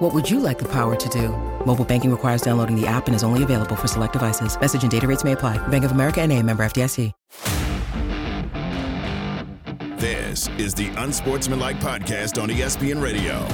What would you like the power to do? Mobile banking requires downloading the app and is only available for select devices. Message and data rates may apply. Bank of America and a member FDIC. This is the Unsportsmanlike Podcast on ESPN Radio.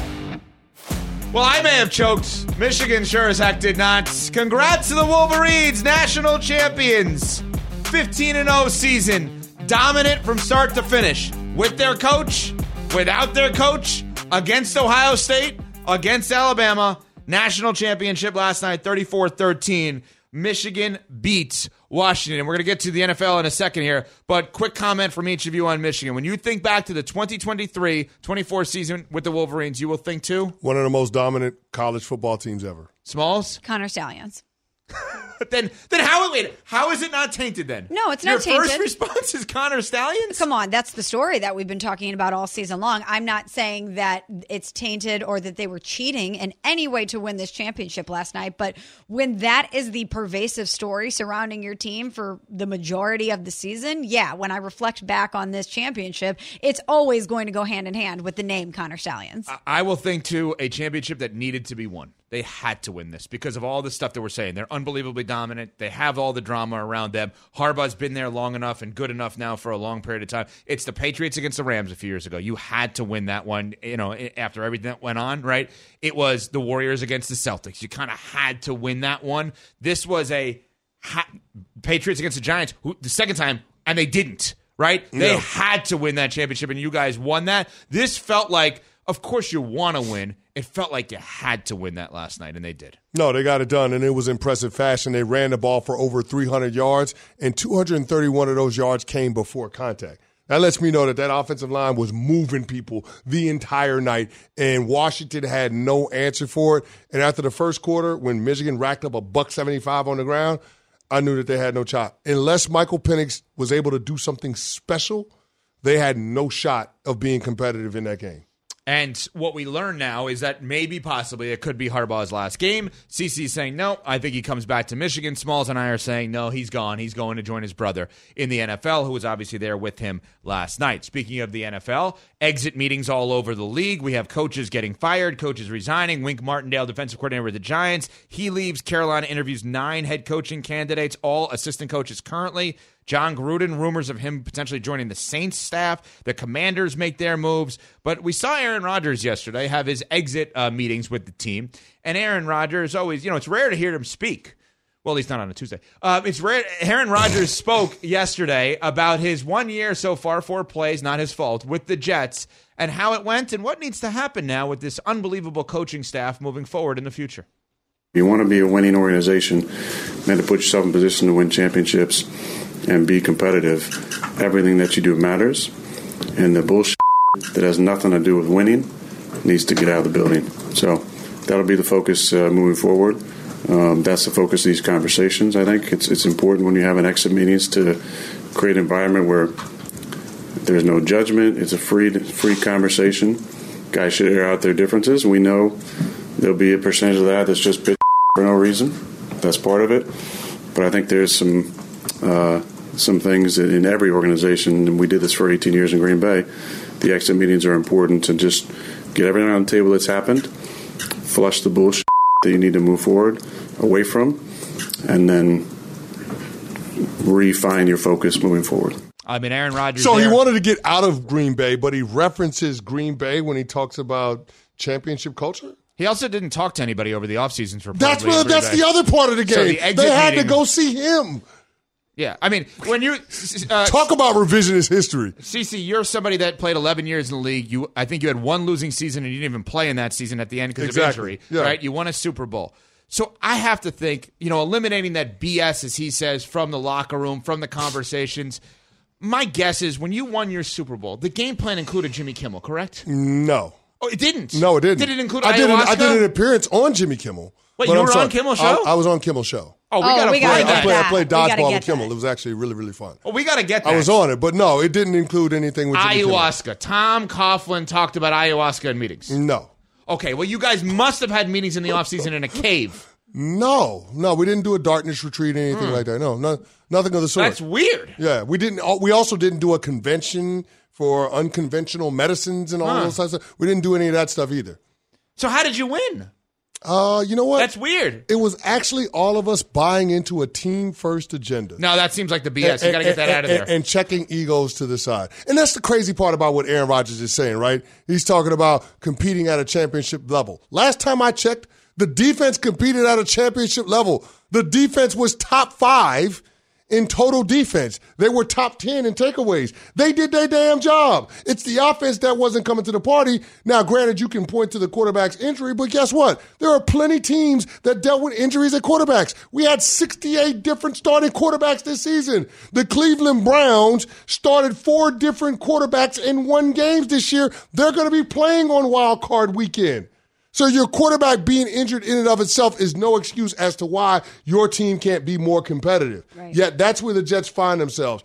Well, I may have choked. Michigan sure as heck did not. Congrats to the Wolverines, national champions. 15 0 season. Dominant from start to finish. With their coach, without their coach, against Ohio State, against Alabama. National championship last night, 34 13. Michigan beats Washington. And we're going to get to the NFL in a second here, but quick comment from each of you on Michigan. When you think back to the 2023 24 season with the Wolverines, you will think too? One of the most dominant college football teams ever. Smalls? Connor Stalions. then then how wait how is it not tainted then? No, it's Your not tainted. first response is Connor Stalions. Come on, that's the story that we've been talking about all season long. I'm not saying that it's tainted or that they were cheating in any way to win this championship last night, but when that is the pervasive story surrounding your team for the majority of the season, yeah, when I reflect back on this championship, it's always going to go hand in hand with the name Connor Stalions. I will think too a championship that needed to be won. They had to win this because of all the stuff that we're saying. They're unbelievably dominant. They have all the drama around them. Harbaugh's been there long enough and good enough now for a long period of time. It's the Patriots against the Rams a few years ago. You had to win that one, you know, after everything that went on, right? It was the Warriors against the Celtics. You kind of had to win that one. This was a ha- Patriots against the Giants who, the second time, and they didn't, right? They No. had to win that championship, and you guys won that. This felt like, of course, you want to win. It felt like you had to win that last night, and they did. No, they got it done, and it was impressive fashion. They ran the ball for over 300 yards, and 231 of those yards came before contact. That lets me know that that offensive line was moving people the entire night, and Washington had no answer for it. And after the first quarter, when Michigan racked up a buck 75 on the ground, I knew that they had no shot. Unless Michael Penix was able to do something special, they had no shot of being competitive in that game. And what we learn now is that maybe, possibly, it could be Harbaugh's last game. CC's saying no. I think he comes back to Michigan. Smalls and I are saying no. He's gone. He's going to join his brother in the NFL, who was obviously there with him last night. Speaking of the NFL, exit meetings all over the league. We have coaches getting fired, coaches resigning. Wink Martindale, defensive coordinator with the Giants, he leaves. Carolina interviews nine head coaching candidates, all assistant coaches currently. Jon Gruden, rumors of him potentially joining the Saints staff. The Commanders make their moves. But we saw Aaron Rodgers yesterday have his exit uh, meetings with the team. And Aaron Rodgers always, you know, it's rare to hear him speak. Well, he's not on a Tuesday. Uh, it's rare. Aaron Rodgers spoke yesterday about his one year so far, four plays, not his fault, with the Jets and how it went and what needs to happen now with this unbelievable coaching staff moving forward in the future. You want to be a winning organization and to put yourself in position to win championships and be competitive. Everything that you do matters, and the bullshit that has nothing to do with winning needs to get out of the building. So that'll be the focus uh, moving forward. Um, that's the focus of these conversations. I think it's it's important when you have an exit meetings to create an environment where there's no judgment. It's a free free conversation. Guys should air out their differences. We know there'll be a percentage of that that's just bitch for no reason. That's part of it. But I think there's some uh, some things in every organization, and we did this for 18 years in Green Bay. The exit meetings are important to just get everything on the table that's happened, flush the bullshit that you need to move forward away from, and then refine your focus moving forward. I mean, Aaron Rodgers. So he wanted to get out of Green Bay, but he references Green Bay when he talks about championship culture. He also didn't talk to anybody over the offseason for That's probably what, that's days. the other part of the So game. the they had meeting- to go see him. Yeah, I mean, when you uh, Talk about revisionist history. CC, you're somebody that played 11 years in the league. You, I think you had one losing season, and you didn't even play in that season at the end because Exactly. of injury. Yeah. Right? You won a Super Bowl. So I have to think, you know, eliminating that BS, as he says, from the locker room, from the conversations. My guess is when you won your Super Bowl, the game plan included Jimmy Kimmel, correct? No. Oh, it didn't. No, it didn't. Did it include I did, an? I did an appearance on Jimmy Kimmel. Wait, But you I'm were sorry. on Kimmel's show? I, was on Kimmel's show. Oh, we Oh, gotta we gotta play get I that. played, I played dodgeball with Kimmel. that. It was actually really, really fun. Oh, we got to get that. I was on it, but no, it didn't include anything with Jimmy Kimmel. ayahuasca. Tom Coughlin talked about ayahuasca in meetings. No. Okay, well, you guys must have had meetings in the offseason in a cave. No, no, we didn't do a darkness retreat or anything hmm. like that. No, no, nothing of the sort. That's weird. Yeah, we didn't. We also didn't do a convention for unconventional medicines and all Huh. those types of. We didn't do any of that stuff either. So how did you win? Uh, you know what? That's weird. it was actually all of us buying into a team first agenda. No, that seems like the BS. You got to get that out of there. And, and checking egos to the side. And that's the crazy part about what Aaron Rodgers is saying, right? He's talking about competing at a championship level. Last time I checked, the defense competed at a championship level. The defense was top five in total defense. They were top 10 in takeaways. They did their damn job. It's the offense that wasn't coming to the party. Now, granted, you can point to the quarterback's injury, but guess what? There are plenty teams that dealt with injuries at quarterbacks. We had 68 different starting quarterbacks this season. The Cleveland Browns started four different quarterbacks in one games this year. They're going to be playing on wild card weekend. So your quarterback being injured in and of itself is no excuse as to why your team can't be more competitive. Right. Yet that's where the Jets find themselves.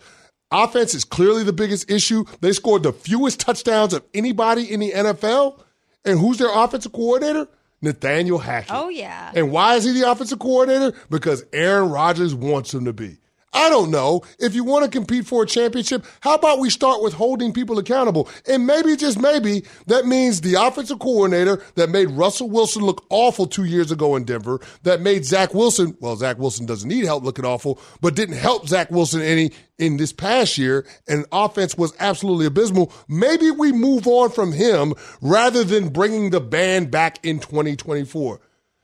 Offense is clearly the biggest issue. They scored the fewest touchdowns of anybody in the NFL. And who's their offensive coordinator? Nathaniel Hackett. Oh, yeah. And why is he the offensive coordinator? Because Aaron Rodgers wants him to be. I don't know. If you want to compete for a championship, how about we start with holding people accountable? And maybe, just maybe, that means the offensive coordinator that made Russell Wilson look awful two years ago in Denver, that made Zach Wilson, well, Zach Wilson doesn't need help looking awful, but didn't help Zach Wilson any in this past year, and offense was absolutely abysmal. Maybe we move on from him rather than bringing the band back in 2024.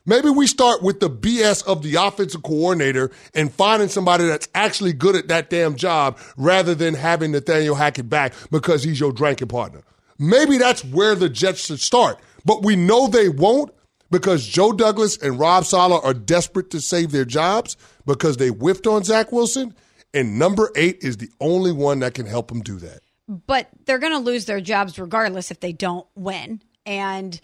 Maybe we start with the BS of the offensive coordinator and finding somebody that's actually good at that damn job rather than having Nathaniel Hackett back because he's your drinking partner. Maybe that's where the Jets should start. But we know they won't because Joe Douglas and Rob Saleh are desperate to save their jobs because they whiffed on Zach Wilson. And number eight is the only one that can help them do that. But they're going to lose their jobs regardless if they don't win. And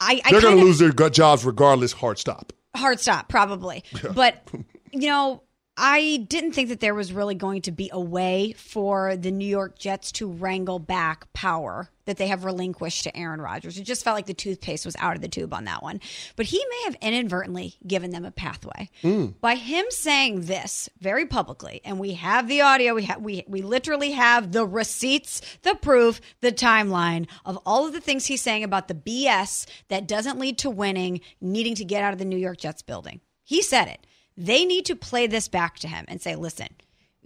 I, I They're going to lose their gut jobs regardless. Hard stop. hard stop probably but you know i didn't think that there was really going to be a way for the new york jets to wrangle back power that they have relinquished to aaron rodgers. It just felt like the toothpaste was out of the tube on that one. But he may have inadvertently given them a pathway. Mm. By him saying this very publicly and we have the audio we have we, we literally have the receipts the proof the timeline of all of the things he's saying about the bs that doesn't lead to winning needing to get out of the new york jets building. He said it they need to play this back to him and say listen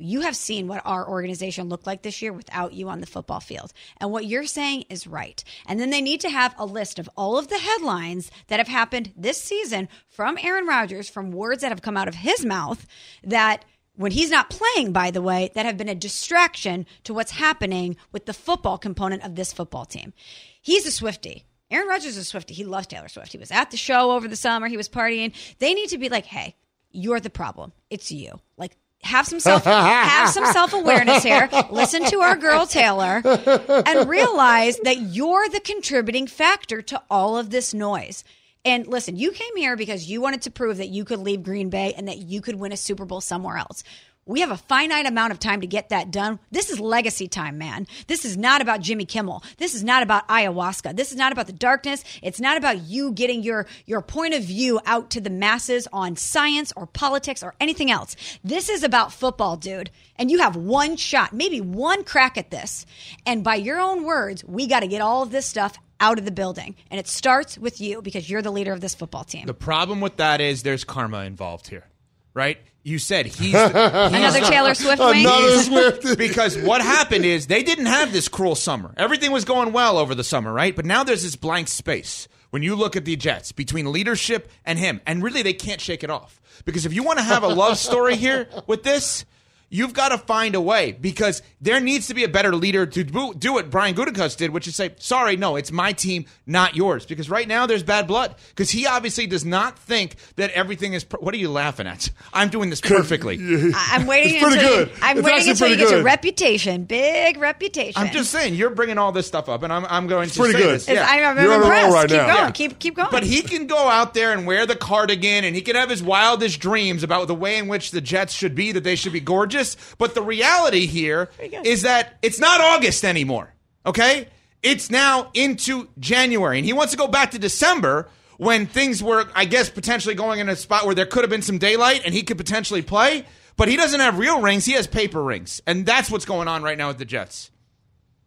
you have seen what our organization looked like this year without you on the football field. And what you're saying is right. And then they need to have a list of all of the headlines that have happened this season from Aaron Rodgers, from words that have come out of his mouth that when he's not playing, by the way, that have been a distraction to what's happening with the football component of this football team. He's a Swifty. Aaron Rodgers is a Swifty. He loves Taylor Swift. He was at the show over the summer. He was partying. They need to be like, hey, you're the problem. It's you. Like, have some self have some self awareness here. Listen to our girl Taylor and realize that you're the contributing factor to all of this noise. And listen, you came here because you wanted to prove that you could leave Green Bay and that you could win a Super Bowl somewhere else. We have a finite amount of time to get that done. This is legacy time, man. This is not about Jimmy Kimmel. This is not about ayahuasca. This is not about the darkness. It's not about you getting your your point of view out to the masses on science or politics or anything else. This is about football, dude. And you have one shot, maybe one crack at this. And by your own words, we got to get all of this stuff out of the building. And it starts with you because you're the leader of this football team. The problem with that is there's karma involved here, right? You said he's, he's Another Taylor Swift. Another Swift. because what happened is they didn't have this cruel summer. Everything was going well over the summer, right? But now there's this blank space when you look at the Jets between leadership and him, and really they can't shake it off. Because if you want to have a love story here with this, you've got to find a way because there needs to be a better leader to do, do what Brian Gutekunst did, which is say, sorry, no, it's my team, not yours. Because right now there's bad blood. Because he obviously does not think that everything is. Per- what are you laughing at? I'm doing this perfectly. I- I'm waiting It's pretty until good. You, I'm It's waiting actually until you pretty get to good. reputation, big reputation. I'm just saying, you're bringing all this stuff up, and I'm, I'm going to pretty say good. this. It's- I'm, I'm You're on a roll impressed. right keep now. going. Yeah. Keep keep going. But he can go out there and wear the cardigan and he can have his wildest dreams about the way in which the Jets should be, that they should be gorgeous. But the reality here is that it's not August anymore. Okay? It's now into January. And he wants to go back to December when things were, I guess, potentially going in a spot where there could have been some daylight and he could potentially play. But he doesn't have real rings, he has paper rings. And that's what's going on right now with the Jets.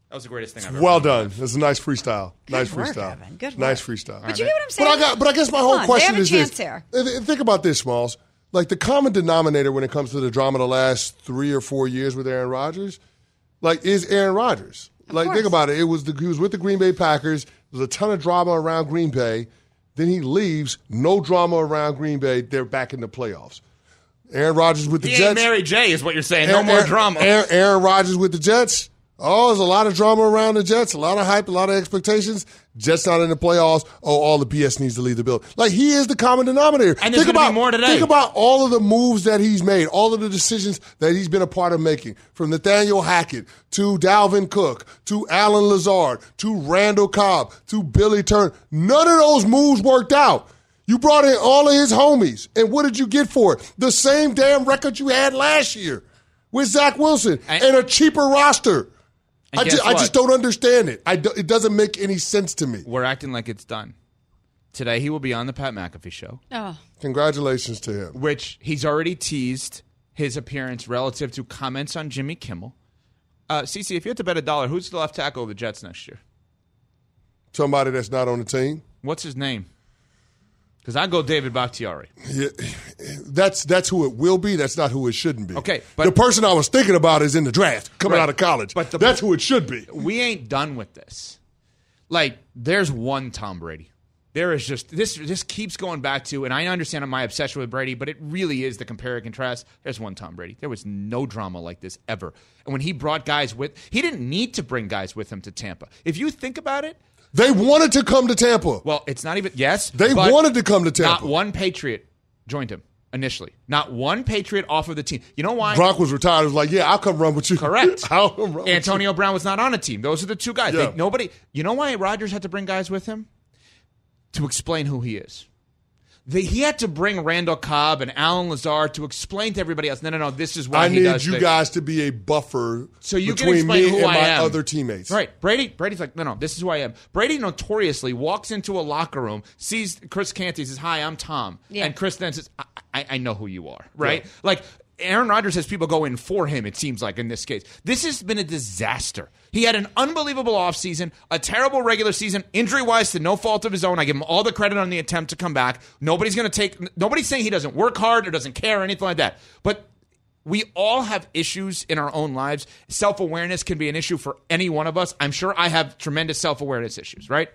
That was the greatest thing I've ever Well done. done. That's a nice freestyle. nice work, freestyle. Evan. Good Nice freestyle. but you get what I'm saying. But I got, but I guess my Come whole on, question they have is a chance this: here. Th- Think about this, Smalls. Like the common denominator when it comes to the drama the last three or four years with Aaron Rodgers, like is Aaron Rodgers. like course. think about it. It was the, he was with the Green Bay Packers. There's a ton of drama around Green Bay. Then he leaves. No drama around Green Bay. They're back in the playoffs. Aaron Rodgers with the He Jets. ain't Mary J, is what you're saying. No more Aaron- drama. Aaron, Aaron Rodgers with the Jets. Oh, there's a lot of drama around the Jets, a lot of hype, a lot of expectations. Jets not in the playoffs. Oh, all the BS needs to leave the building. Like he is the common denominator. And think about more today. Think about all of the moves that he's made, all of the decisions that he's been a part of making, from Nathaniel Hackett to Dalvin Cook to Allen Lazard to Randall Cobb to Billy Turner. None of those moves worked out. You brought in all of his homies, and what did you get for it? The same damn record you had last year with Zach Wilson and, And- a cheaper roster. And I, guess just, I just don't understand it. I do, it doesn't make any sense to me. We're acting like it's done. Today he will be on the Pat McAfee show, oh, Congratulations to him. which he's already teased his appearance relative to comments on Jimmy Kimmel. Uh, Cece, if you had to bet a dollar, who's the left tackle of the Jets next year? Somebody that's not on the team. What's his name? Because I go David Bakhtiari. Yeah, that's that's who it will be. That's not who it shouldn't be. Okay, but- the person I was thinking about is in the draft coming Right. out of college. But the- that's who it should be. We ain't done with this. Like, there's one Tom Brady. There is just this. This keeps going back to, and I understand my obsession with Brady, but it really is the compare and contrast. There's one Tom Brady. There was no drama like this ever. And when he brought guys with, he didn't need to bring guys with him to Tampa. If you think about it, They wanted to come to Tampa. well, it's not even yes. They wanted to come to Tampa. Not one Patriot joined him initially. Not one Patriot off of the team. You know why? Gronk was retired. He was like, "Yeah, I'll come run with you." Correct. I'll come run with you. Antonio Brown was not on a team. Those are the two guys. Yeah. They, nobody. You know why Rodgers had to bring guys with him to explain who he is. They, he had to bring Randall Cobb and Allen Lazard to explain to everybody else. No, no, no. This is why I he need does you things." guys to be a buffer So you can between explain me who and I my am. other teammates. Right. Brady Brady's like, no, no, this is who I am. Brady notoriously walks into a locker room, sees Chris Canty, says, Hi, I'm Tom. Yeah. And Chris then says, I, I, I know who you are. Right? Like Aaron Rodgers has people go in for him, it seems like in this case. This has been a disaster. He had an unbelievable offseason, a terrible regular season, injury wise to no fault of his own. I give him all the credit on the attempt to come back. Nobody's gonna take nobody's saying he doesn't work hard or doesn't care or anything like that. But we all have issues in our own lives. Self awareness can be an issue for any one of us. I'm sure I have tremendous self awareness issues, right?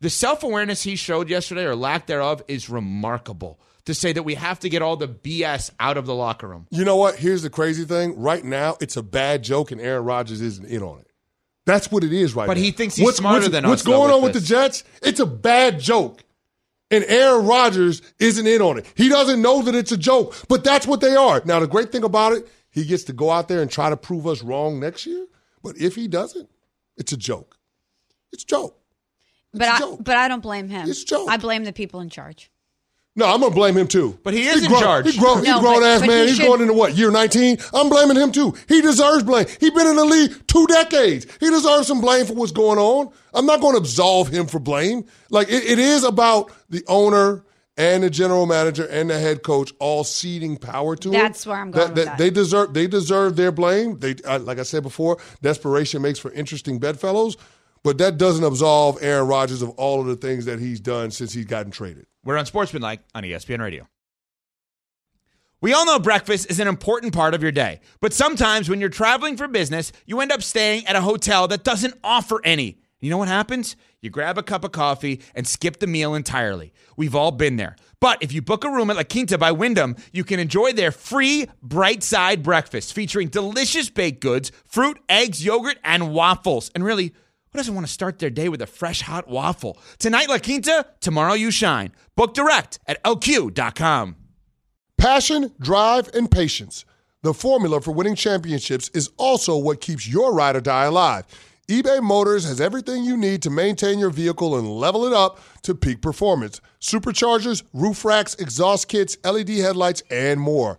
The self awareness he showed yesterday, or lack thereof, is remarkable. To say that we have to get all the BS out of the locker room. You know what? Here's the crazy thing. Right now, it's a bad joke, and Aaron Rodgers isn't in on it. That's what it is right now. But now. he thinks he's smarter than What's us, though, going with on with this. the Jets? It's a bad joke. And Aaron Rodgers isn't in on it. He doesn't know that it's a joke, but that's what they are. Now, the great thing about it, he gets to go out there and try to prove us wrong next year. But if he doesn't, it's a joke. It's a joke. but a I joke. but I don't blame him. It's a joke. I blame the people in charge. No, I'm gonna blame him too. But he is in grown, charge. He's grown, he's No, grown but- ass but man. he He's should- going into what year 19? I'm blaming him too. He deserves blame. He's been in the league two decades. He deserves some blame for what's going on. I'm not going to absolve him for blame. Like it, it is about the owner and the general manager and the head coach all ceding power to him. That's where I'm going with that. They deserve they deserve their blame. They uh, like I said before, desperation makes for interesting bedfellows. But that doesn't absolve Aaron Rodgers of all of the things that he's done since he's gotten traded. We're Unsportsmanlike on ESPN Radio. We all know breakfast is an important part of your day, but sometimes when you're traveling for business, you end up staying at a hotel that doesn't offer any. You know what happens? You grab a cup of coffee and skip the meal entirely. We've all been there. But if you book a room at La Quinta by Wyndham, you can enjoy their free bright side breakfast featuring delicious baked goods, fruit, eggs, yogurt, and waffles. And really, who doesn't want to start their day with a fresh hot waffle? Tonight, La Quinta, tomorrow, you shine. Book direct at lq.com. Passion, drive, and patience. The formula for winning championships is also what keeps your ride or die alive. eBay Motors has everything you need to maintain your vehicle and level it up to peak performance superchargers, roof racks, exhaust kits, LED headlights, and more.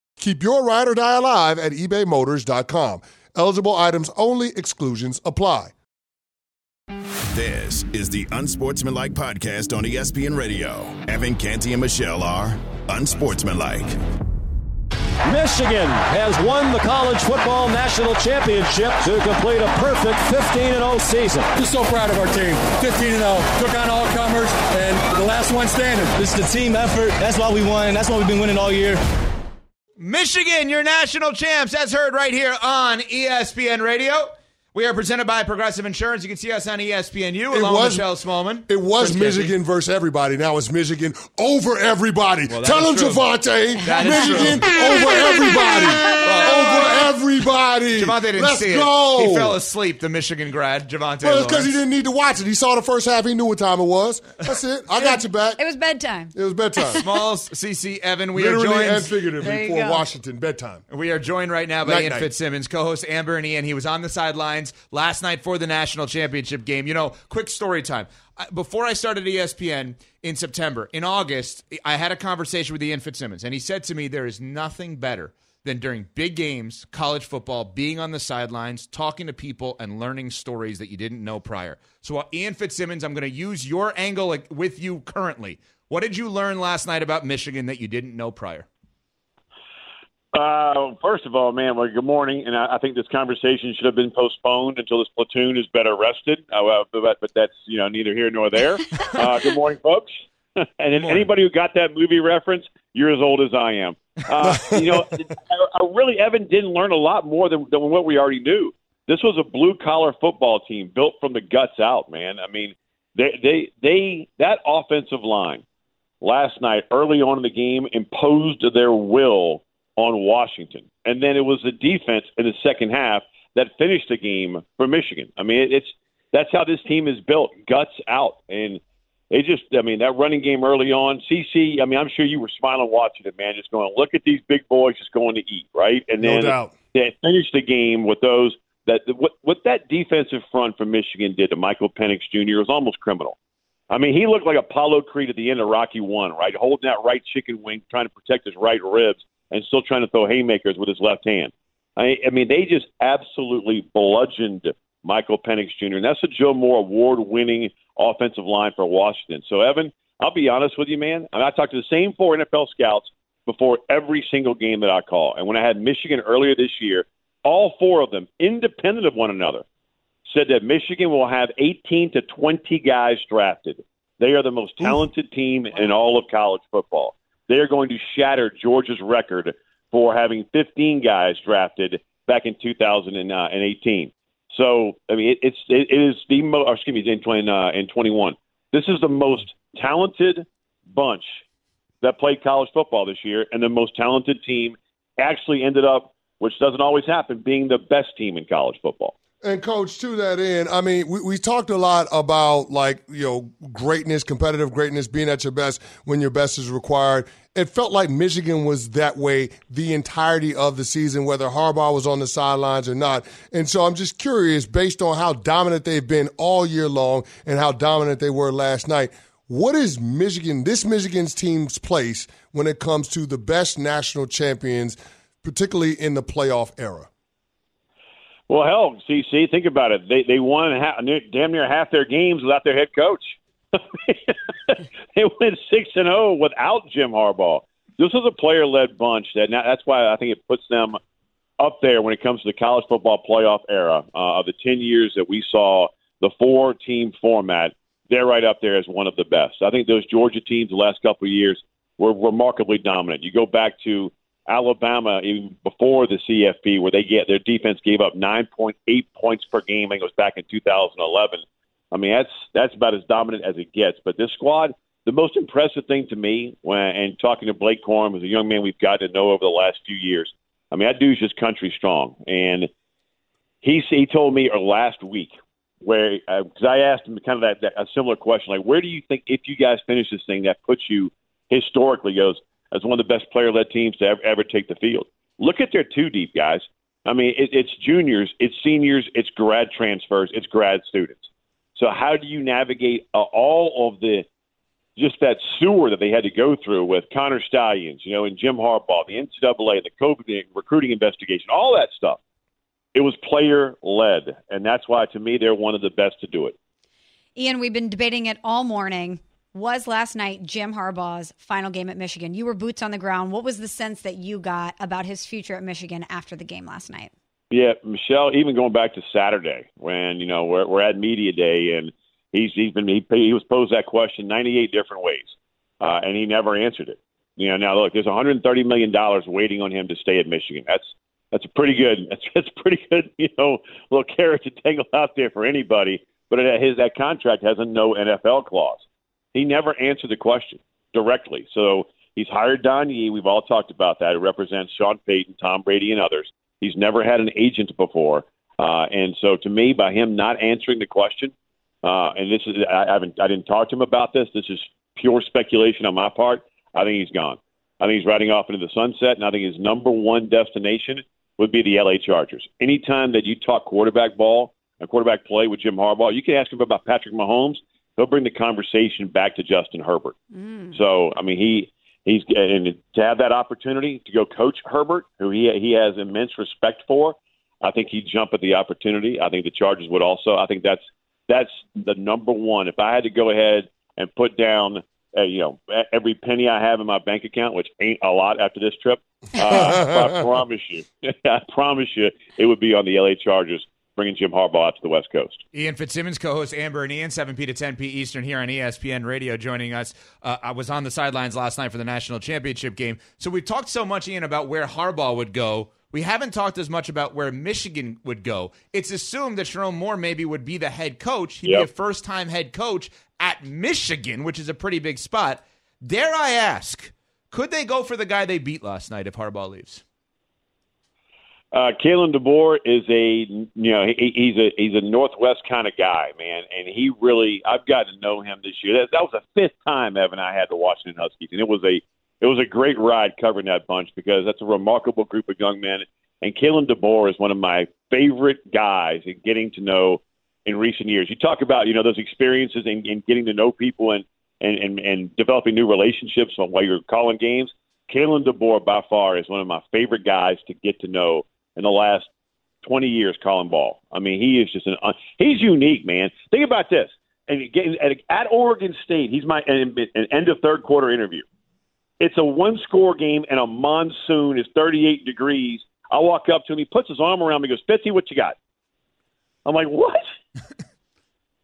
Keep your ride or die alive at ebaymotors.com. Eligible items only, exclusions apply. This is the Unsportsmanlike Podcast on ESPN Radio. Evan Canty and Michelle are Unsportsmanlike. Michigan has won the college football national championship to complete a perfect 15 0 season. Just so proud of our team. 15 0. Took on all comers and the last one standing. This is the team effort. That's why we won. That's why we've been winning all year. Michigan, your national champs, as heard right here on ESPN Radio. We are presented by Progressive Insurance. You can see us on ESPNU along with Michelle Smallman. It was Chris Michigan Canty. versus everybody. Now it's Michigan over everybody. Well, Tell him. Javante. Michigan over everybody. over everybody. Javante didn't Let's see go. it. He fell asleep, the Michigan grad, Javante Well, it's because he didn't need to watch it. He saw the first half. He knew what time it was. That's it. I got you back. It was bedtime. It was bedtime. Smalls, CC, Evan, we Literally are and joined. figuratively for go. Washington bedtime. We are joined right now by Night, Ian night. Fitzsimmons, co-host Amber and Ian. He was on the sidelines last night for the national championship game. You know, quick story time. Before I started ESPN in September, in August, I had a conversation with Ian Fitzsimmons, and he said to me, "There is nothing better." Than during big games, college football, being on the sidelines, talking to people, and learning stories that you didn't know prior. So, uh, Ian Fitzsimmons, I'm going to use your angle with you currently. What did you learn last night about Michigan that you didn't know prior? Uh, first of all, man, well, good morning. And I, I think this conversation should have been postponed until this platoon is better rested. Uh, but, but that's you know neither here nor there. Uh, good morning, folks. and morning. anybody who got that movie reference, you're as old as I am. Uh, you know, I, I really, Evan didn't learn a lot more than, than what we already knew. This was a blue collar football team built from the guts out, man. I mean, they, they, they, that offensive line last night, early on in the game, imposed their will on Washington. And then it was the defense in the second half that finished the game for Michigan. I mean, it's that's how this team is built, guts out. And they just, I mean, that running game early on, CC, I mean, I'm sure you were smiling watching it, man, just going, look at these big boys just going to eat, right? And No then doubt. they finished the game with those that what what that defensive front from Michigan did to Michael Penix Jr. was almost criminal. I mean, he looked like Apollo Creed at the end of Rocky One, right? Holding that right chicken wing, trying to protect his right ribs, and still trying to throw haymakers with his left hand. I, I mean, they just absolutely bludgeoned Michael Penix Jr. And that's a Joe Moore award-winning offensive line for Washington. So, Evan, I'll be honest with you, man. I, mean, I talked to the same four NFL scouts before every single game that I call. And when I had Michigan earlier this year, all four of them, independent of one another, said that Michigan will have 18 to 20 guys drafted. They are the most talented team in all of college football. They are going to shatter Georgia's record for having 15 guys drafted back in 2018. So, I mean, it, it's it, it is the most. Excuse me, in 20 uh, in 21. This is the most talented bunch that played college football this year, and the most talented team actually ended up, which doesn't always happen, being the best team in college football. And coach, to that end, I mean, we, we talked a lot about like you know greatness, competitive greatness, being at your best when your best is required. It felt like Michigan was that way the entirety of the season, whether Harbaugh was on the sidelines or not. And so I'm just curious, based on how dominant they've been all year long and how dominant they were last night. What is Michigan, this Michigan's team's place when it comes to the best national champions, particularly in the playoff era? Well, hell, CC, think about it. They they won half, damn near half their games without their head coach. they went six and zero without Jim Harbaugh. This was a player-led bunch. That now, that's why I think it puts them up there when it comes to the college football playoff era uh, of the ten years that we saw the four-team format. They're right up there as one of the best. I think those Georgia teams the last couple of years were remarkably dominant. You go back to Alabama even before the CFP, where they get their defense gave up 9.8 points per game. I think it was back in 2011. I mean, that's that's about as dominant as it gets. But this squad, the most impressive thing to me, when and talking to Blake Corum, who's a young man we've got to know over the last few years. I mean, that dude's just country strong, and he he told me last week where because uh, I asked him kind of that, that a similar question, like where do you think if you guys finish this thing that puts you historically goes as one of the best player led teams to ever, ever take the field. Look at their two deep guys. I mean, it, it's juniors, it's seniors, it's grad transfers, it's grad students. So how do you navigate uh, all of the just that sewer that they had to go through with Connor Stalions, you know, and Jim Harbaugh, the NCAA, the COVID recruiting investigation, all that stuff. It was player led, and that's why to me they're one of the best to do it. Ian, we've been debating it all morning was last night Jim Harbaugh's final game at Michigan. You were boots on the ground. What was the sense that you got about his future at Michigan after the game last night? Yeah, Michelle. Even going back to Saturday when you know we're we're at media day and he's he's been he, he was posed that question 98 different ways, uh, and he never answered it. You know, now look, there's 130 million dollars waiting on him to stay at Michigan. That's that's a pretty good that's that's pretty good you know little carrot to tangle out there for anybody. But it, his that contract has a no NFL clause. He never answered the question directly. So he's hired Don Yee. We've all talked about that. It represents Sean Payton, Tom Brady, and others. He's never had an agent before. Uh, and so to me, by him not answering the question, uh, and this is I haven't I didn't talk to him about this. This is pure speculation on my part. I think he's gone. I think he's riding off into the sunset, and I think his number one destination would be the LA Chargers. Anytime that you talk quarterback ball and quarterback play with Jim Harbaugh, you can ask him about Patrick Mahomes he'll bring the conversation back to Justin Herbert. Mm. So, I mean, he he's and to have that opportunity to go coach Herbert, who he he has immense respect for. I think he'd jump at the opportunity. I think the Chargers would also. I think that's that's the number one. If I had to go ahead and put down, uh, you know, every penny I have in my bank account, which ain't a lot after this trip, uh, I promise you, I promise you, it would be on the LA Chargers bringing Jim Harbaugh out to the West Coast. Ian Fitzsimmons, co-host Amber and Ian, 7p to 10p Eastern here on ESPN Radio, joining us. Uh, I was on the sidelines last night for the national championship game. So we've talked so much, Ian, about where Harbaugh would go. We haven't talked as much about where Michigan would go. It's assumed that Sherrone Moore maybe would be the head coach. He'd yep. be a first-time head coach at Michigan, which is a pretty big spot. Dare I ask, could they go for the guy they beat last night if Harbaugh leaves? Uh, Kalen DeBoer is a you know he, he's a he's a Northwest kind of guy, man, and he really I've gotten to know him this year. That, that was the fifth time Evan and I had the Washington Huskies, and it was a it was a great ride covering that bunch because that's a remarkable group of young men. And Kalen DeBoer is one of my favorite guys in getting to know in recent years. You talk about you know those experiences and, and getting to know people and, and and and developing new relationships while you're calling games. Kalen DeBoer by far is one of my favorite guys to get to know in the last 20 years calling ball. I mean, he is just an uh, he's unique, man. Think about this. And at, at Oregon State, he's my an, an end of third quarter interview. It's a one score game and a monsoon is 38 degrees. I walk up to him, he puts his arm around me, goes, "Fitzy, what you got?" I'm like, "What?"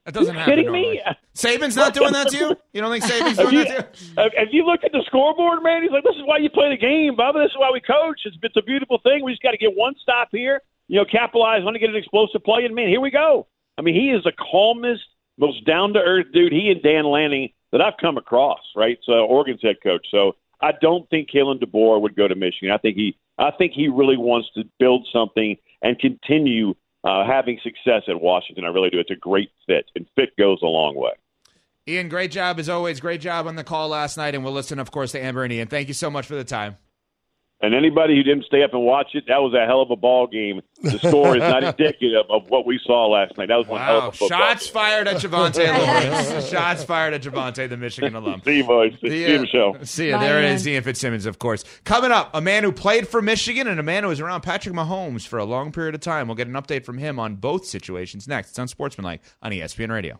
That doesn't you happen. Kidding normally. me? Saban's not doing that to you. You don't think Saban's doing you, that to you? Have you looked at the scoreboard, man? He's like, "This is why you play the game, Bubba. This is why we coach. It's, it's a beautiful thing. We just got to get one stop here. You know, capitalize. Want to get an explosive play, and man, here we go. I mean, he is the calmest, most down to earth dude. He and Dan Lanning that I've come across. Right, so Oregon's head coach. So I don't think Kalen DeBoer would go to Michigan. I think he, I think he really wants to build something and continue uh, having success at Washington. I really do. It's a great fit, and fit goes a long way. Ian, great job as always. Great job on the call last night, and we'll listen, of course, to Amber and Ian. Thank you so much for the time. And anybody who didn't stay up and watch it, that was a hell of a ball game. The score is not indicative of what we saw last night. That was one wow. hell of a football Shots game. fired at Javante Lawrence. Shots fired at Javante, the Michigan alum. See you, boys. See you, Michelle. Uh, see you. there it is, Ian Fitzsimmons, of course. Coming up, a man who played for Michigan and a man who was around Patrick Mahomes for a long period of time. We'll get an update from him on both situations next. It's Unsportsmanlike on ESPN Radio.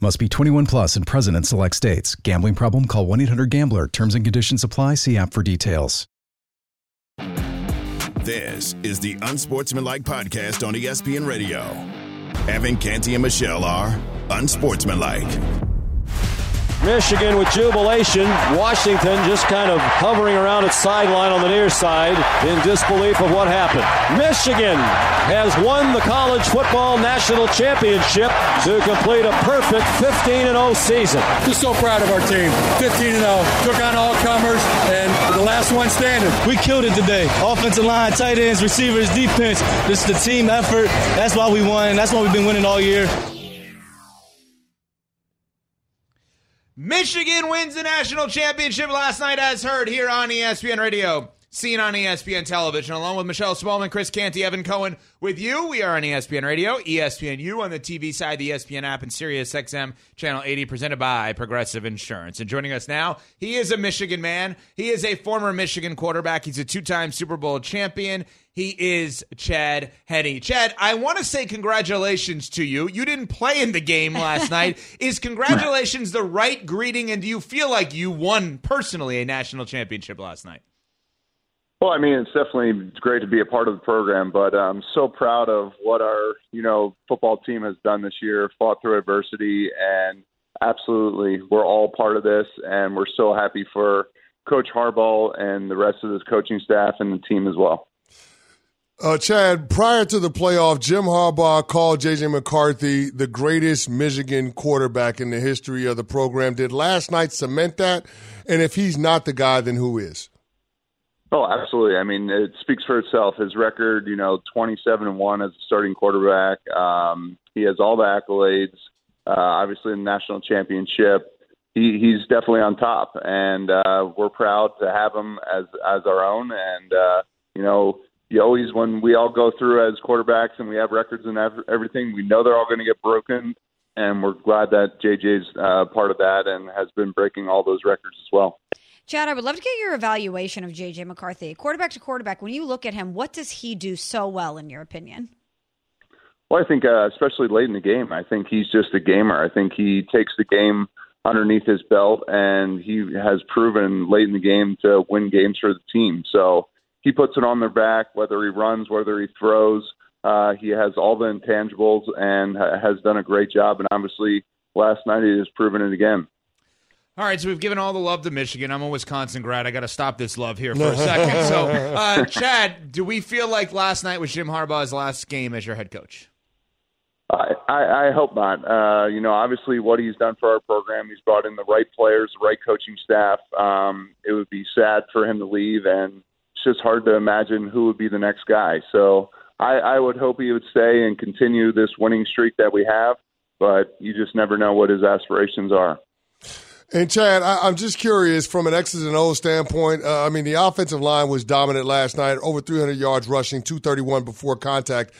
Must be 21 plus and present in select states. Gambling problem? Call 1 800 GAMBLER. Terms and conditions apply. See app for details. This is the Unsportsmanlike podcast on ESPN Radio. Evan Canty and Michelle are unsportsmanlike. Michigan with jubilation. Washington just kind of hovering around its sideline on the near side in disbelief of what happened. Michigan has won the college football national championship to complete a perfect 15 0 season. Just so proud of our team. 15 0. Took on all comers and the last one standing. We killed it today. Offensive line, tight ends, receivers, defense. This is the team effort. That's why we won. That's why we've been winning all year. Michigan wins the national championship last night, as heard here on ESPN Radio, seen on ESPN television, along with Michelle Smallman, Chris Canty, Evan Cohen. With you, we are on ESPN Radio, ESPNU on the TV side, the ESPN app, and Sirius XM channel 80, presented by Progressive Insurance. And joining us now, he is a Michigan man. He is a former Michigan quarterback. He's a two-time Super Bowl champion. He is Chad Henne. Chad, I want to say congratulations to you. You didn't play in the game last night. Is congratulations the right greeting, and do you feel like you won personally a national championship last night? Well, I mean, it's definitely great to be a part of the program, but I'm so proud of what our, you know, football team has done this year, fought through adversity, and absolutely, we're all part of this, and we're so happy for Coach Harbaugh and the rest of his coaching staff and the team as well. Uh, Chad, prior to the playoff, Jim Harbaugh called J.J. McCarthy the greatest Michigan quarterback in the history of the program. Did last night cement that? And if he's not the guy, then who is? Oh, absolutely. I mean, it speaks for itself. His record, you know, 27 and 1 as a starting quarterback. Um, he has all the accolades, uh, obviously, the national championship. He, he's definitely on top, and uh, we're proud to have him as, as our own. And, uh, you know, you always when we all go through as quarterbacks and we have records and everything, we know they're all going to get broken, and we're glad that JJ's uh, part of that and has been breaking all those records as well. Chad, I would love to get your evaluation of JJ McCarthy, quarterback to quarterback. When you look at him, what does he do so well, in your opinion? Well, I think uh, especially late in the game, I think he's just a gamer. I think he takes the game underneath his belt, and he has proven late in the game to win games for the team. So he puts it on their back, whether he runs, whether he throws. Uh, he has all the intangibles and has done a great job. And obviously, last night he has proven it again. All right, so we've given all the love to Michigan. I'm a Wisconsin grad. I got to stop this love here for a second. So, uh, Chad, do we feel like last night was Jim Harbaugh's last game as your head coach? I, I, I hope not. Uh, you know, obviously, what he's done for our program, he's brought in the right players, the right coaching staff. Um, it would be sad for him to leave, and it's just hard to imagine who would be the next guy. So I, I would hope he would stay and continue this winning streak that we have, but you just never know what his aspirations are. And Chad, I, am just curious from an X's and O's standpoint. Uh, I mean, the offensive line was dominant last night, over 300 yards rushing, 231 before contact.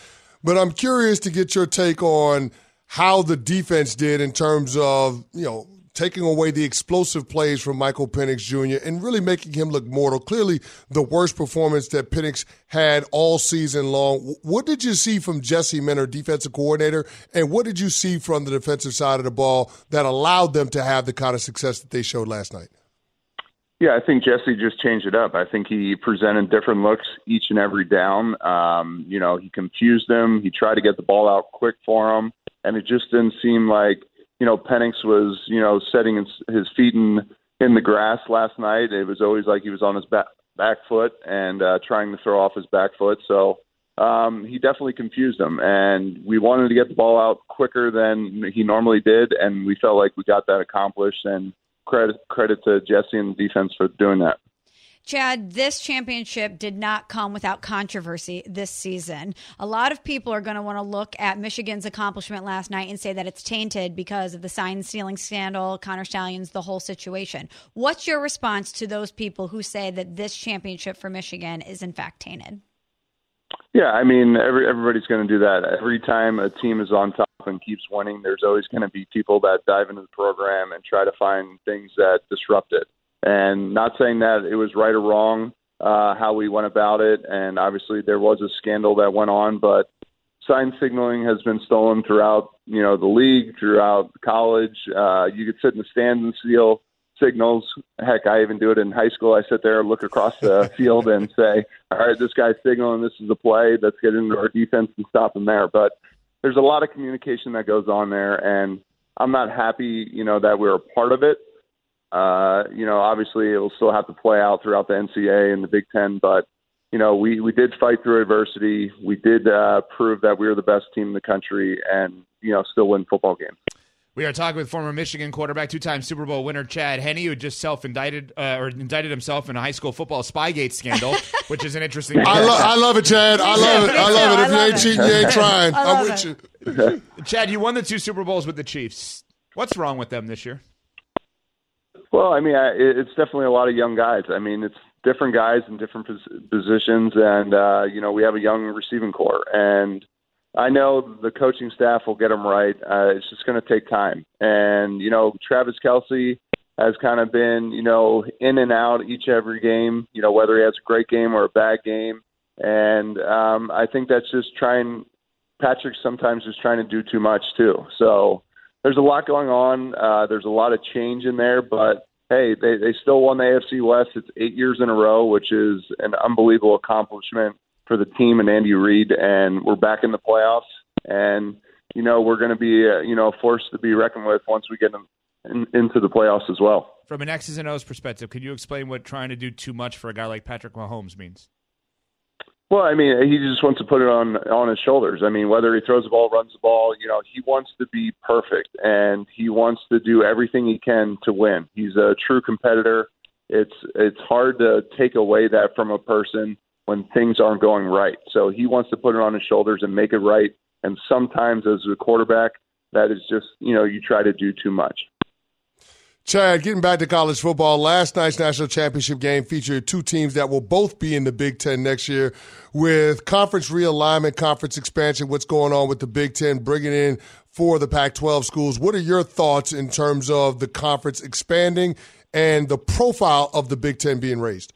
But I'm curious to get your take on how the defense did in terms of you know taking away the explosive plays from Michael Penix Jr. and really making him look mortal. Clearly, the worst performance that Penix had all season long. What did you see from Jesse Minter, defensive coordinator, and what did you see from the defensive side of the ball that allowed them to have the kind of success that they showed last night? Yeah, I think Jesse just changed it up. I think he presented different looks each and every down. Um, you know, he confused them. He tried to get the ball out quick for them, and it just didn't seem like you know, Penix was, you know, setting his feet in in the grass last night. It was always like he was on his back back foot and uh, trying to throw off his back foot. So um, he definitely confused him, and we wanted to get the ball out quicker than he normally did, and we felt like we got that accomplished. And credit credit to Jesse and the defense for doing that. Chad, this championship did not come without controversy this season. A lot of people are going to want to look at Michigan's accomplishment last night and say that it's tainted because of the sign stealing scandal, Connor Stalions, the whole situation. What's your response to those people who say that this championship for Michigan is in fact tainted? Yeah, I mean, every, everybody's going to do that. Every time a team is on top and keeps winning, there's always going to be people that dive into the program and try to find things that disrupt it. And not saying that it was right or wrong uh, how we went about it, and obviously there was a scandal that went on, but sign signaling has been stolen throughout, you know, the league, throughout college. Uh, you could sit in the stands and steal signals. Heck, I even do it in high school. I sit there, look across the field, and say, "All right, this guy's signaling. This is the play. Let's get into our defense and stop him there." But there's a lot of communication that goes on there, and I'm not happy, you know, that we're a part of it. Uh, you know, obviously it will still have to play out throughout the NCAA and the Big Ten, but you know, we we did fight through adversity. We did uh, prove that we were the best team in the country, and you know, still win football games. We are talking with former Michigan quarterback, two-time Super Bowl winner Chad Henne, who just self-indicted uh, or indicted himself in a high school football Spygate scandal, which is an interesting. I, lo- I love it, Chad. I love it. I love it. If you ain't cheating, you ain't trying. I'm with you. Chad, you won the two Super Bowls with the Chiefs. What's wrong with them this year? Well, I mean, I, it's definitely a lot of young guys. I mean, it's different guys in different pos- positions, and uh, you know, we have a young receiving corps, and I know the coaching staff will get them right. Uh, it's just going to take time, and you know, Travis Kelce has kind of been, you know, in and out each every game. You know, whether he has a great game or a bad game, and um, I think that's just trying. Patrick sometimes is trying to do too much too. So there's a lot going on. Uh, there's a lot of change in there, but hey, they, they still won the AFC West. It's eight years in a row, which is an unbelievable accomplishment for the team and Andy Reid. And we're back in the playoffs. And, you know, we're going to be, uh, you know, a force to be reckoned with once we get in, in, into the playoffs as well. From an X's and O's perspective, could you explain what trying to do too much for a guy like Patrick Mahomes means? Well, I mean, he just wants to put it on on his shoulders. I mean, whether he throws the ball, runs the ball, you know, he wants to be perfect and he wants to do everything he can to win. He's a true competitor. It's it's hard to take away that from a person when things aren't going right. So he wants to put it on his shoulders and make it right. And sometimes, as a quarterback, that is just you know you try to do too much. Chad, getting back to college football, last night's national championship game featured two teams that will both be in the Big Ten next year with conference realignment, conference expansion, what's going on with the Big Ten, bringing in for the Pac 12 schools. What are your thoughts in terms of the conference expanding and the profile of the Big Ten being raised?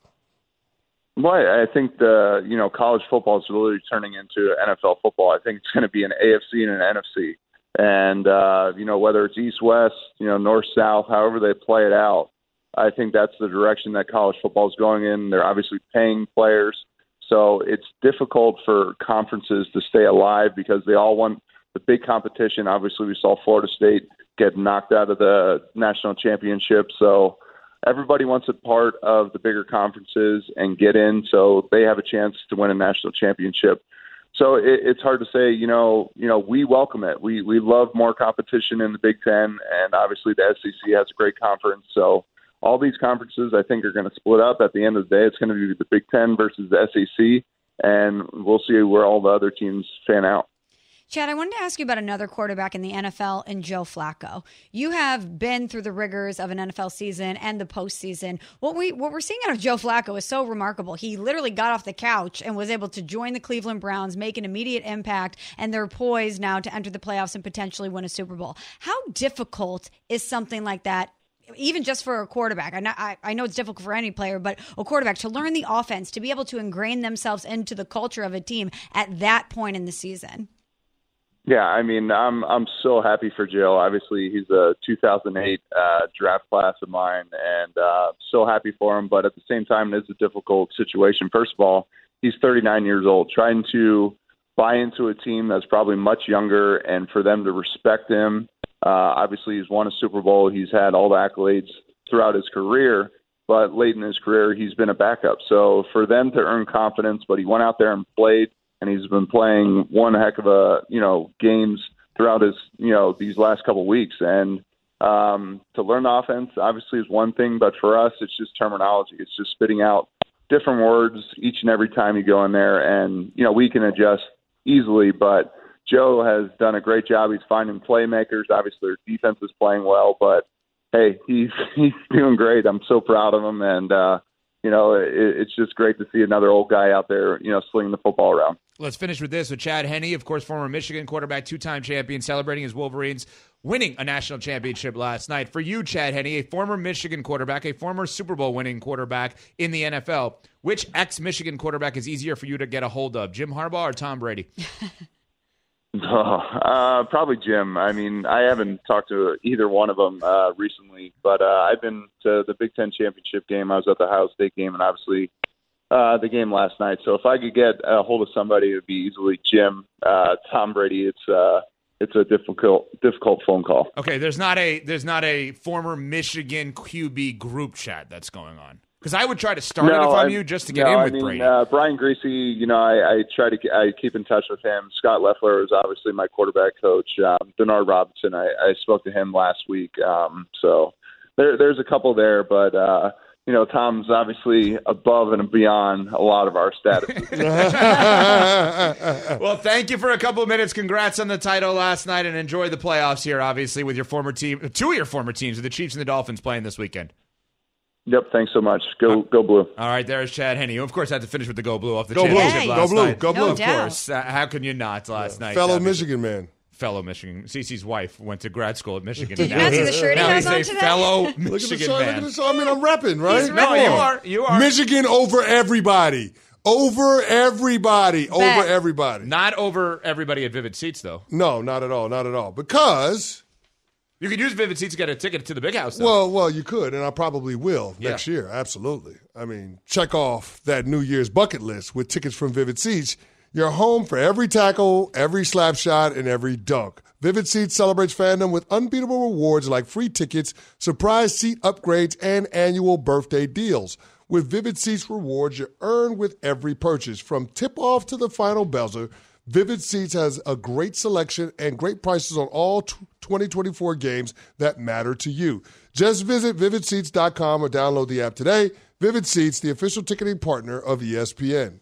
Well, I think the you know college football is really turning into NFL football. I think it's going to be an AFC and an NFC and uh, you know whether it's east west, you know north south, however they play it out. I think that's the direction that college football is going in. They're obviously paying players, so it's difficult for conferences to stay alive because they all want the big competition. Obviously, we saw Florida State get knocked out of the national championship, so everybody wants a part of the bigger conferences and get in so they have a chance to win a national championship so it, it's hard to say. You know, you know, we welcome it. We we love more competition in the Big Ten, and obviously the SEC has a great conference. So all these conferences, I think, are going to split up. At the end of the day, it's going to be the Big Ten versus the SEC, and we'll see where all the other teams fan out. Chad, I wanted to ask you about another quarterback in the NFL and Joe Flacco. You have been through the rigors of an NFL season and the postseason. What we what we're seeing out of Joe Flacco is so remarkable. He literally got off the couch and was able to join the Cleveland Browns, make an immediate impact, and they're poised now to enter the playoffs and potentially win a Super Bowl. How difficult is something like that even just for a quarterback, I know, I, I know it's difficult for any player, but a quarterback to learn the offense, to be able to ingrain themselves into the culture of a team at that point in the season. Yeah, I mean, I'm I'm so happy for Joe. Obviously, he's a 2008 uh, draft class of mine, and uh, so happy for him. But at the same time, it is a difficult situation. First of all, he's 39 years old, trying to buy into a team that's probably much younger, and for them to respect him. Uh, obviously, he's won a Super Bowl. He's had all the accolades throughout his career, but late in his career, he's been a backup. So for them to earn confidence, but he went out there and played and he's been playing one heck of a you know games throughout his you know these last couple weeks. And um, to learn offense obviously is one thing, but for us, it's just terminology. It's just spitting out different words each and every time you go in there, and you know we can adjust easily, but. Joe has done a great job. He's finding playmakers. Obviously, their defense is playing well, but hey, he's he's doing great. I'm so proud of him, and uh, you know, it, it's just great to see another old guy out there, you know, slinging the football around. Let's finish with this with Chad Henne, of course, former Michigan quarterback, two-time champion, celebrating his Wolverines winning a national championship last night. For you, Chad Henne, a former Michigan quarterback, a former Super Bowl winning quarterback in the NFL, which ex-Michigan quarterback is easier for you to get a hold of, Jim Harbaugh or Tom Brady? Oh, uh, probably Jim. I mean, I haven't talked to either one of them uh, recently, but uh, I've been to the Big Ten championship game. I was at the Ohio State game, and obviously uh, the game last night. So if I could get a hold of somebody, it would be easily Jim. Uh, Tom Brady. It's uh, it's a difficult difficult phone call. Okay, there's not a there's not a former Michigan QB group chat that's going on. Because I would try to start no, it if I'm I, you, just to get no, in with I mean, Brady. Uh, Brian Griese, you know, I, I try to I keep in touch with him. Scott Loeffler is obviously my quarterback coach. Um, Denard Robinson, I, I spoke to him last week. Um, so there, there's a couple there, but uh, you know, Tom's obviously above and beyond a lot of our status. well, thank you for a couple of minutes. Congrats on the title last night, and enjoy the playoffs here. Obviously, with your former team, two of your former teams, with the Chiefs and the Dolphins playing this weekend. Yep, thanks so much. Go go blue. All right, there's Chad Henne. Of course, I had to finish with the go blue off the Go blue. championship Hey. last Go blue. night. Go blue. No of doubt. course. Uh, how can you not last night? Fellow obviously. Michigan man. Fellow Michigan. Cece's wife went to grad school at Michigan. Did you not see the shirt he now has he's on a today? fellow Look at the Michigan shirt. Look at man. the shirt. I mean, I'm repping, right? He's Come No, you are. You are. Michigan over everybody. Over everybody. Bet. Over everybody. Not over everybody at Vivid Seats, though. No, not at all. Not at all. Because, You could use Vivid Seats to get a ticket to the big house, though. well, well, you could, and I probably will Yeah. next year. Absolutely. I mean, check off that New Year's bucket list with tickets from Vivid Seats. You're home for every tackle, every slap shot, and every dunk. Vivid Seats celebrates fandom with unbeatable rewards like free tickets, surprise seat upgrades, and annual birthday deals. With Vivid Seats rewards, you earn with every purchase. From tip off to the final buzzer, Vivid Seats has a great selection and great prices on all t- 2024 games that matter to you. Just visit vividseats.com or download the app today. Vivid Seats, the official ticketing partner of ESPN.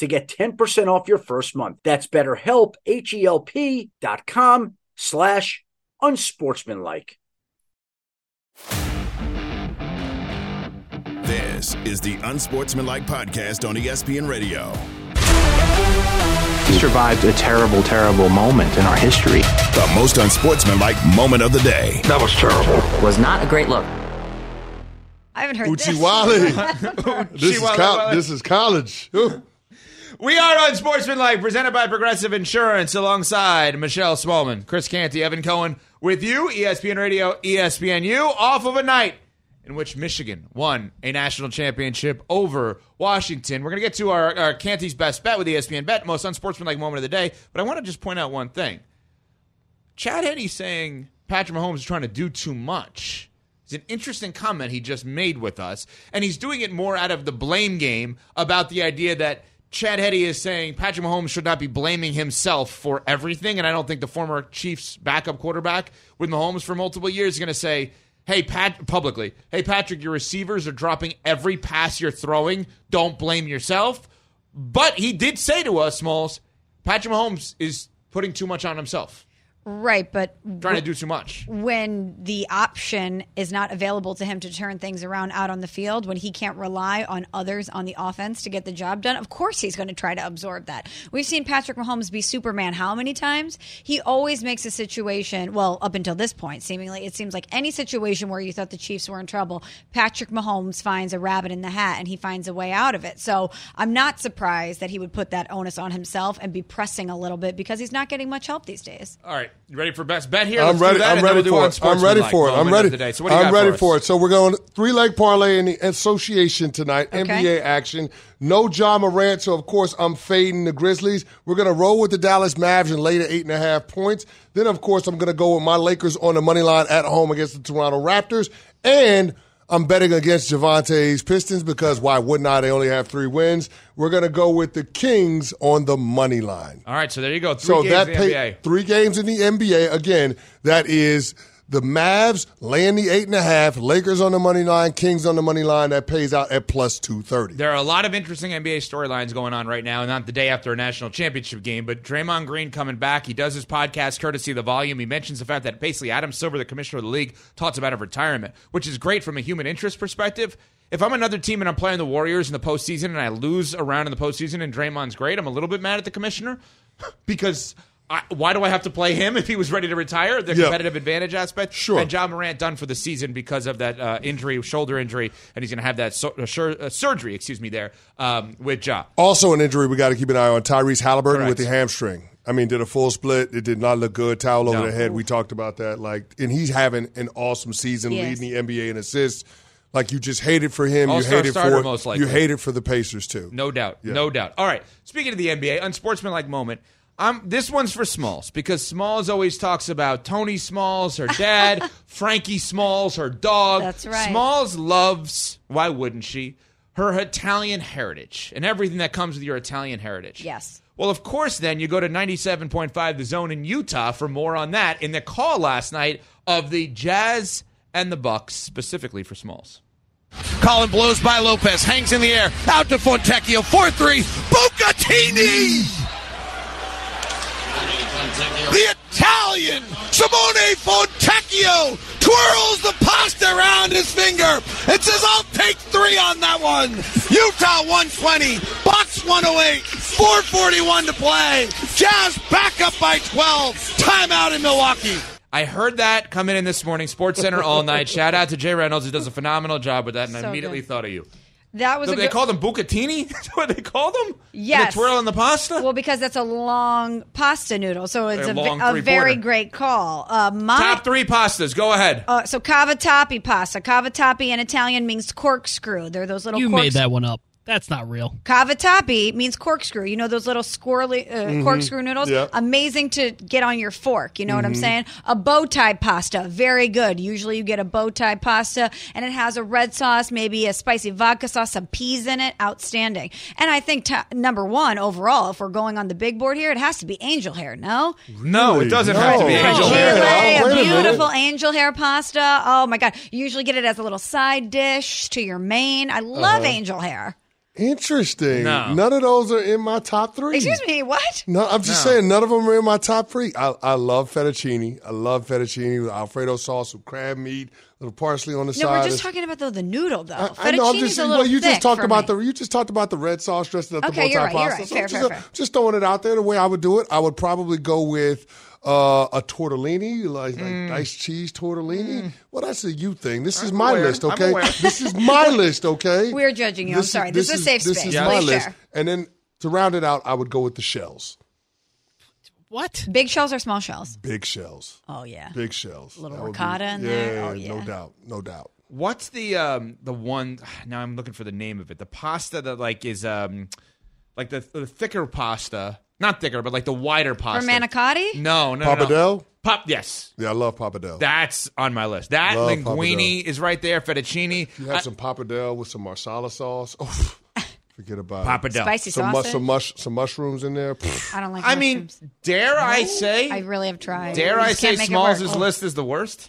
to get 10% off your first month. That's betterhelp, H-E-L-P dot com slash unsportsmanlike. This is the Unsportsmanlike Podcast on ESPN Radio. He survived a terrible, terrible moment in our history. The most unsportsmanlike moment of the day. That was terrible. Was not a great look. I haven't heard Uchi this. Uchiwali. this, is Wally this is college. We are Unsportsmanlike, presented by Progressive Insurance, alongside Michelle Smallman, Chris Canty, Evan Cohen, with you, ESPN Radio, ESPNU, off of a night in which Michigan won a national championship over Washington. We're going to get to our, our Canty's best bet with ESPN Bet, most unsportsmanlike moment of the day. But I want to just point out one thing. Chad Henne saying Patrick Mahomes is trying to do too much. It's an interesting comment he just made with us. And he's doing it more out of the blame game about the idea that Chad Henne is saying Patrick Mahomes should not be blaming himself for everything. And I don't think the former Chiefs backup quarterback with Mahomes for multiple years is going to say, Hey, Pat, publicly, hey, Patrick, your receivers are dropping every pass you're throwing. Don't blame yourself. But he did say to us, Smalls, Patrick Mahomes is putting too much on himself, Right, but trying to do too much. when the option is not available to him to turn things around out on the field, when he can't rely on others on the offense to get the job done, of course he's going to try to absorb that. We've seen Patrick Mahomes be Superman how many times? He always makes a situation, well, up until this point, seemingly, it seems like any situation where you thought the Chiefs were in trouble, Patrick Mahomes finds a rabbit in the hat and he finds a way out of it. So I'm not surprised that he would put that onus on himself and be pressing a little bit because he's not getting much help these days. All right, you ready for best bet here? I'm Let's do ready. that, I'm ready we'll for it. I'm ready unsportsmanlike for it. I'm ready. of the day. So what do you I'm got ready for, for it. So we're going three leg parlay in the association tonight. Okay. NBA action. No Ja Morant. So of course I'm fading the Grizzlies. We're going to roll with the Dallas Mavs and lay the eight and a half points. Then of course I'm going to go with my Lakers on the money line at home against the Toronto Raptors and. I'm betting against Javante's Pistons because why wouldn't I? They only have three wins. We're going to go with the Kings on the money line. All right, so there you go. Three So games that in the pay, NBA. three games in the NBA. Again, that is the Mavs laying the eight and a half, Lakers on the money line, Kings on the money line. That pays out at plus two thirty. There are a lot of interesting NBA storylines going on right now, not the day after a national championship game, but Draymond Green coming back. He does his podcast courtesy of the volume. He mentions the fact that basically Adam Silver, the commissioner of the league, talks about a retirement, which is great from a human interest perspective. If I'm another team and I'm playing the Warriors in the postseason and I lose a round in the postseason and Draymond's great, I'm a little bit mad at the commissioner because I, why do I have to play him if he was ready to retire? The Yeah. competitive advantage aspect. Sure. And Ja Morant done for the season because of that uh, injury, shoulder injury, and he's going to have that so, uh, sur- uh, surgery, excuse me, there um, with Ja. Also, an injury we got to keep an eye on: Tyrese Halliburton with the hamstring. I mean, did a full split. It did not look good. Towel over No. the head. We talked about that. Like, and he's having an awesome season, Yes. leading the NBA in assists. Like, you just hate it for him. All-star you hate it starter, for most likely. you hate it for the Pacers too. No doubt. Yeah. No doubt. All right. Speaking of the NBA, unsportsmanlike moment. Um, this one's for Smalls because Smalls always talks about Tony Smalls, her dad, Frankie Smalls, her dog. That's right. Smalls loves, why wouldn't she, her Italian heritage and everything that comes with your Italian heritage. Yes. Well, of course, then you go to 97.5 The Zone in Utah for more on that in the call last night of the Jazz and the Bucks, specifically for Smalls. Collin blows by Lopez, hangs in the air, out to Fontecchio, 4-3, Bucatini! The Italian Simone Fontecchio twirls the pasta around his finger and says, I'll take three on that one. Utah 120, Bucks 108, 441 to play. Jazz back up by 12. Timeout in Milwaukee. I heard that coming in this morning, SportsCenter all night. Shout out to Jay Reynolds, who does a phenomenal job with that, and I immediately good. thought of you. That was So a they good, called them bucatini? That's what they called them? Yes. The twirl in the pasta? Well, because that's a long pasta noodle, so it's A a, a very great call. Uh, my Top three pastas. Go ahead. Uh, so cavatappi pasta. Cavatappi in Italian means corkscrew. They're those little. You corks- made that one up. That's not real. Cavatappi means corkscrew. You know those little squirrely uh, Mhm. corkscrew noodles? Yeah. Amazing to get on your fork. You know what I'm Mhm. saying? A bow tie pasta. Very good. Usually you get a bow tie pasta and it has a red sauce, maybe a spicy vodka sauce, some peas in it. Outstanding. And I think ta number one overall, if we're going on the big board here, it has to be angel hair, no? No, it doesn't have to be No. angel Chile, hair. Oh, wait a a beautiful angel hair pasta. Oh my god! You usually get it as a little side dish to your main. I love Uh-huh. angel hair. Interesting. No. None of those are in my top three. Excuse me, what? No, I'm just No. saying none of them are in my top three. I, I love fettuccine. I love fettuccine with Alfredo sauce with crab meat, a little parsley on the No, side. No, we're just It's- talking about the, the noodle though. I, I know. I'm Fettuccine's just a little well, you just talked about me. the you just talked about the red sauce dressing up Okay, the you're right, you're pasta. right. So Fair, just, fair, fair. just throwing it out there the way I would do it. I would probably go with uh, a tortellini, like, like Mm. diced cheese tortellini. Well, that's a you thing. This is my aware. list, okay? this is my list, okay? We're judging you. I'm is- sorry. This is a safe this space. is my Please list. share. And then To round it out, I would go with the shells. What? Big shells or small shells? Big shells. Oh yeah. Big shells. A Little That would be- ricotta in yeah, there? Oh, No doubt. No doubt. What's the um the one? Now I'm looking for the name of it. The pasta that like is um like the, the thicker pasta, not thicker, but like the wider For pasta. manicotti? No, no, no, no. Pappardelle? Pop. Yes, Yeah, I love pappardelle. that's on my list. That Love linguine is right there. Fettuccine. you have I- some pappardelle with some marsala sauce. Oh, forget about Pappardelle. it. Spicy some, mu- sausage? some, mush, some mushrooms in there. Pfft. I don't like I mean, mushrooms. dare I say? I really have tried. dare I just say can't make it Smalls' Oh. list is the worst?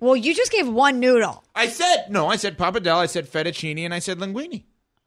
Well, you just gave one noodle. I said no. I said pappardelle. I said fettuccine, and I said linguine.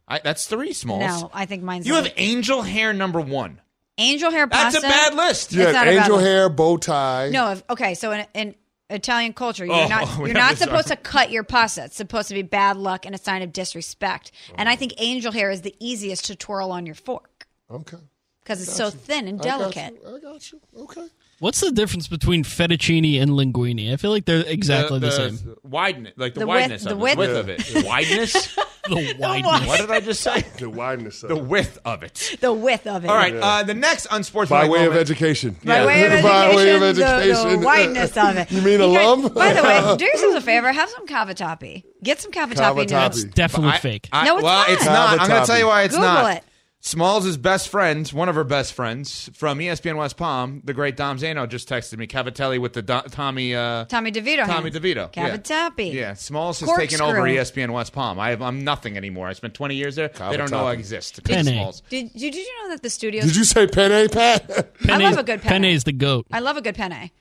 I, that's three Smalls. No, I think mine's You the- have angel hair number one. Angel hair pasta. That's pasta. a bad list. You It's had not a bad angel list. hair, bow tie. No, if, okay. So in, in Italian culture, you're Oh, not we you're have not this supposed to cut your pasta. It's supposed to be bad luck and a sign of disrespect. And I oh. think angel hair is the easiest to twirl on your fork Okay. because it's so thin and I got delicate. you. I got you. Okay. What's the difference between fettuccine and linguine? I feel like they're exactly the, same. Wideness, like the, The width- wideness the of width- Width of it. Wideness? The wideness. what did I just say? The wideness of The width of it. The width of it. All right. Uh, the next By unsportsmanlike way of education. By way of education, By way of the- the, education. wideness of it. You mean guys- alum? by the way, do yourselves a favor. Have some cavatappi. Get some cavatappi Cavatappi. noodles. Definitely I- fake. I- No, it's well, not. it's not. I'm going to tell you why it's Google not. it. Smalls' best friend, one of her best friends from ESPN West Palm, the great Dom Zano, just texted me Cavatelli with the Do- Tommy uh, Tommy DeVito. Tommy hands. DeVito. Yeah. Cavatappi. Yeah, Smalls has taken Corkscrew. over ESPN West Palm. I have, I'm nothing anymore. I spent 20 years there. They don't know I exist. Penne. Smalls. Did, did you know that the studio? Did you say penne, Pat? I love a good penne. Penne is the goat. I love a good penne.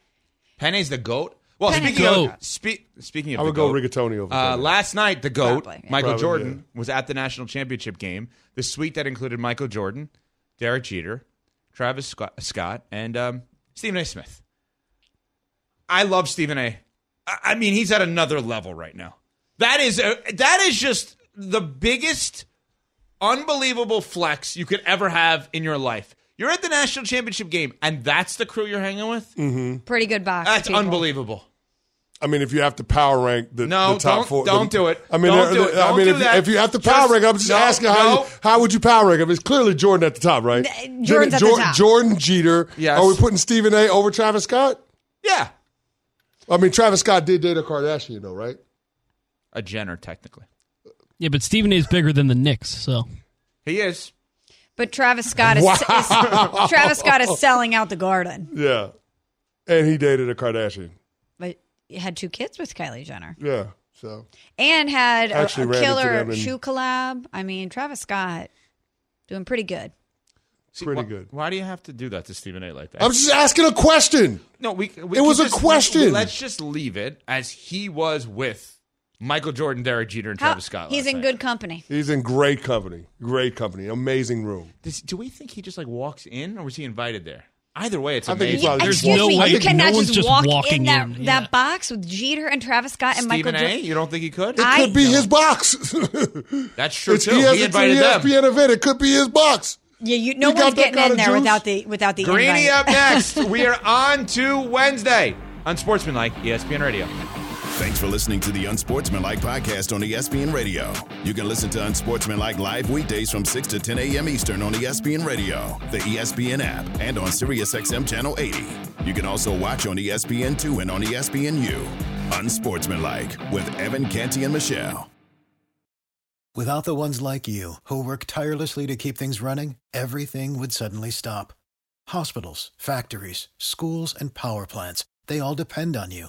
Penne's the goat. Well, speaking of spe- speaking of I the would go goat, rigatoni over Uh, penne. last night, the goat Probably, yeah. Michael Probably, Jordan yeah. was at the national championship game. The suite that included Michael Jordan, Derek Jeter, Travis Scott, Scott and um, Stephen A. Smith. I love Stephen A. I I mean, he's at another level right now. That is a, that is just the biggest, unbelievable flex you could ever have in your life. You're at the national championship game, and that's the crew you're hanging with. Pretty good box. That's people. unbelievable. I mean, if you have to power rank the, No, the top don't- four, don't the- do it. I mean, Don't uh, do it. I Don't mean, do if, that. if you have to power Just- rank, I'm just no, asking how no. you, how would you power rank him? It's clearly Jordan at the top, right? Th- Jordan's at the top. Jordan Jeter. Yes. Are we putting Stephen A. over Travis Scott? Yeah, I mean, Travis Scott did date a Kardashian, though, right? a Jenner technically. Yeah, but Stephen A is bigger than the Knicks, so He is. But Travis Scott is, Wow. is Travis Scott is selling out the garden. Yeah. And he dated a Kardashian. But he had two kids with Kylie Jenner Yeah. So and had a, a killer them in- shoe collab. I mean, Travis Scott doing pretty good. See, Pretty wh- good. Why do you have to do that to Stephen A. like that? I'm just asking a question. no, we. we It was can a just- question. Let's just leave it as he was with Michael Jordan, Derek Jeter, and How- Travis Scott. he's in night. good company. He's in great company. Great company. Amazing room. Does, do we think he just like walks in, or was he invited there? Either way, it's I think he amazing. probably There's Excuse no me, way- you cannot no just, just walk walking in that, in, that box with Jeter and Travis Scott and Michael Stephen A. Jordan. You don't think he could? It I- could be his box. That's true it's, too. he has He it invited to them. ESPN event. It could be his box. Yeah, you, no You got one's getting in there juice? without the without the Greeny invite. up next. we are on to Wednesday on Sportsmanlike ESPN Radio. For listening to the Unsportsmanlike podcast on ESPN Radio. You can listen to Unsportsmanlike live weekdays from 6 to 10 a.m. Eastern on ESPN Radio, the ESPN app, and on SiriusXM Channel 80. You can also watch on E ESPN2 and on ESPNU. Unsportsmanlike with Evan Canty and Michelle. Without the ones like you, who work tirelessly to keep things running, everything would suddenly stop. Hospitals, factories, schools, and power plants, they all depend on you.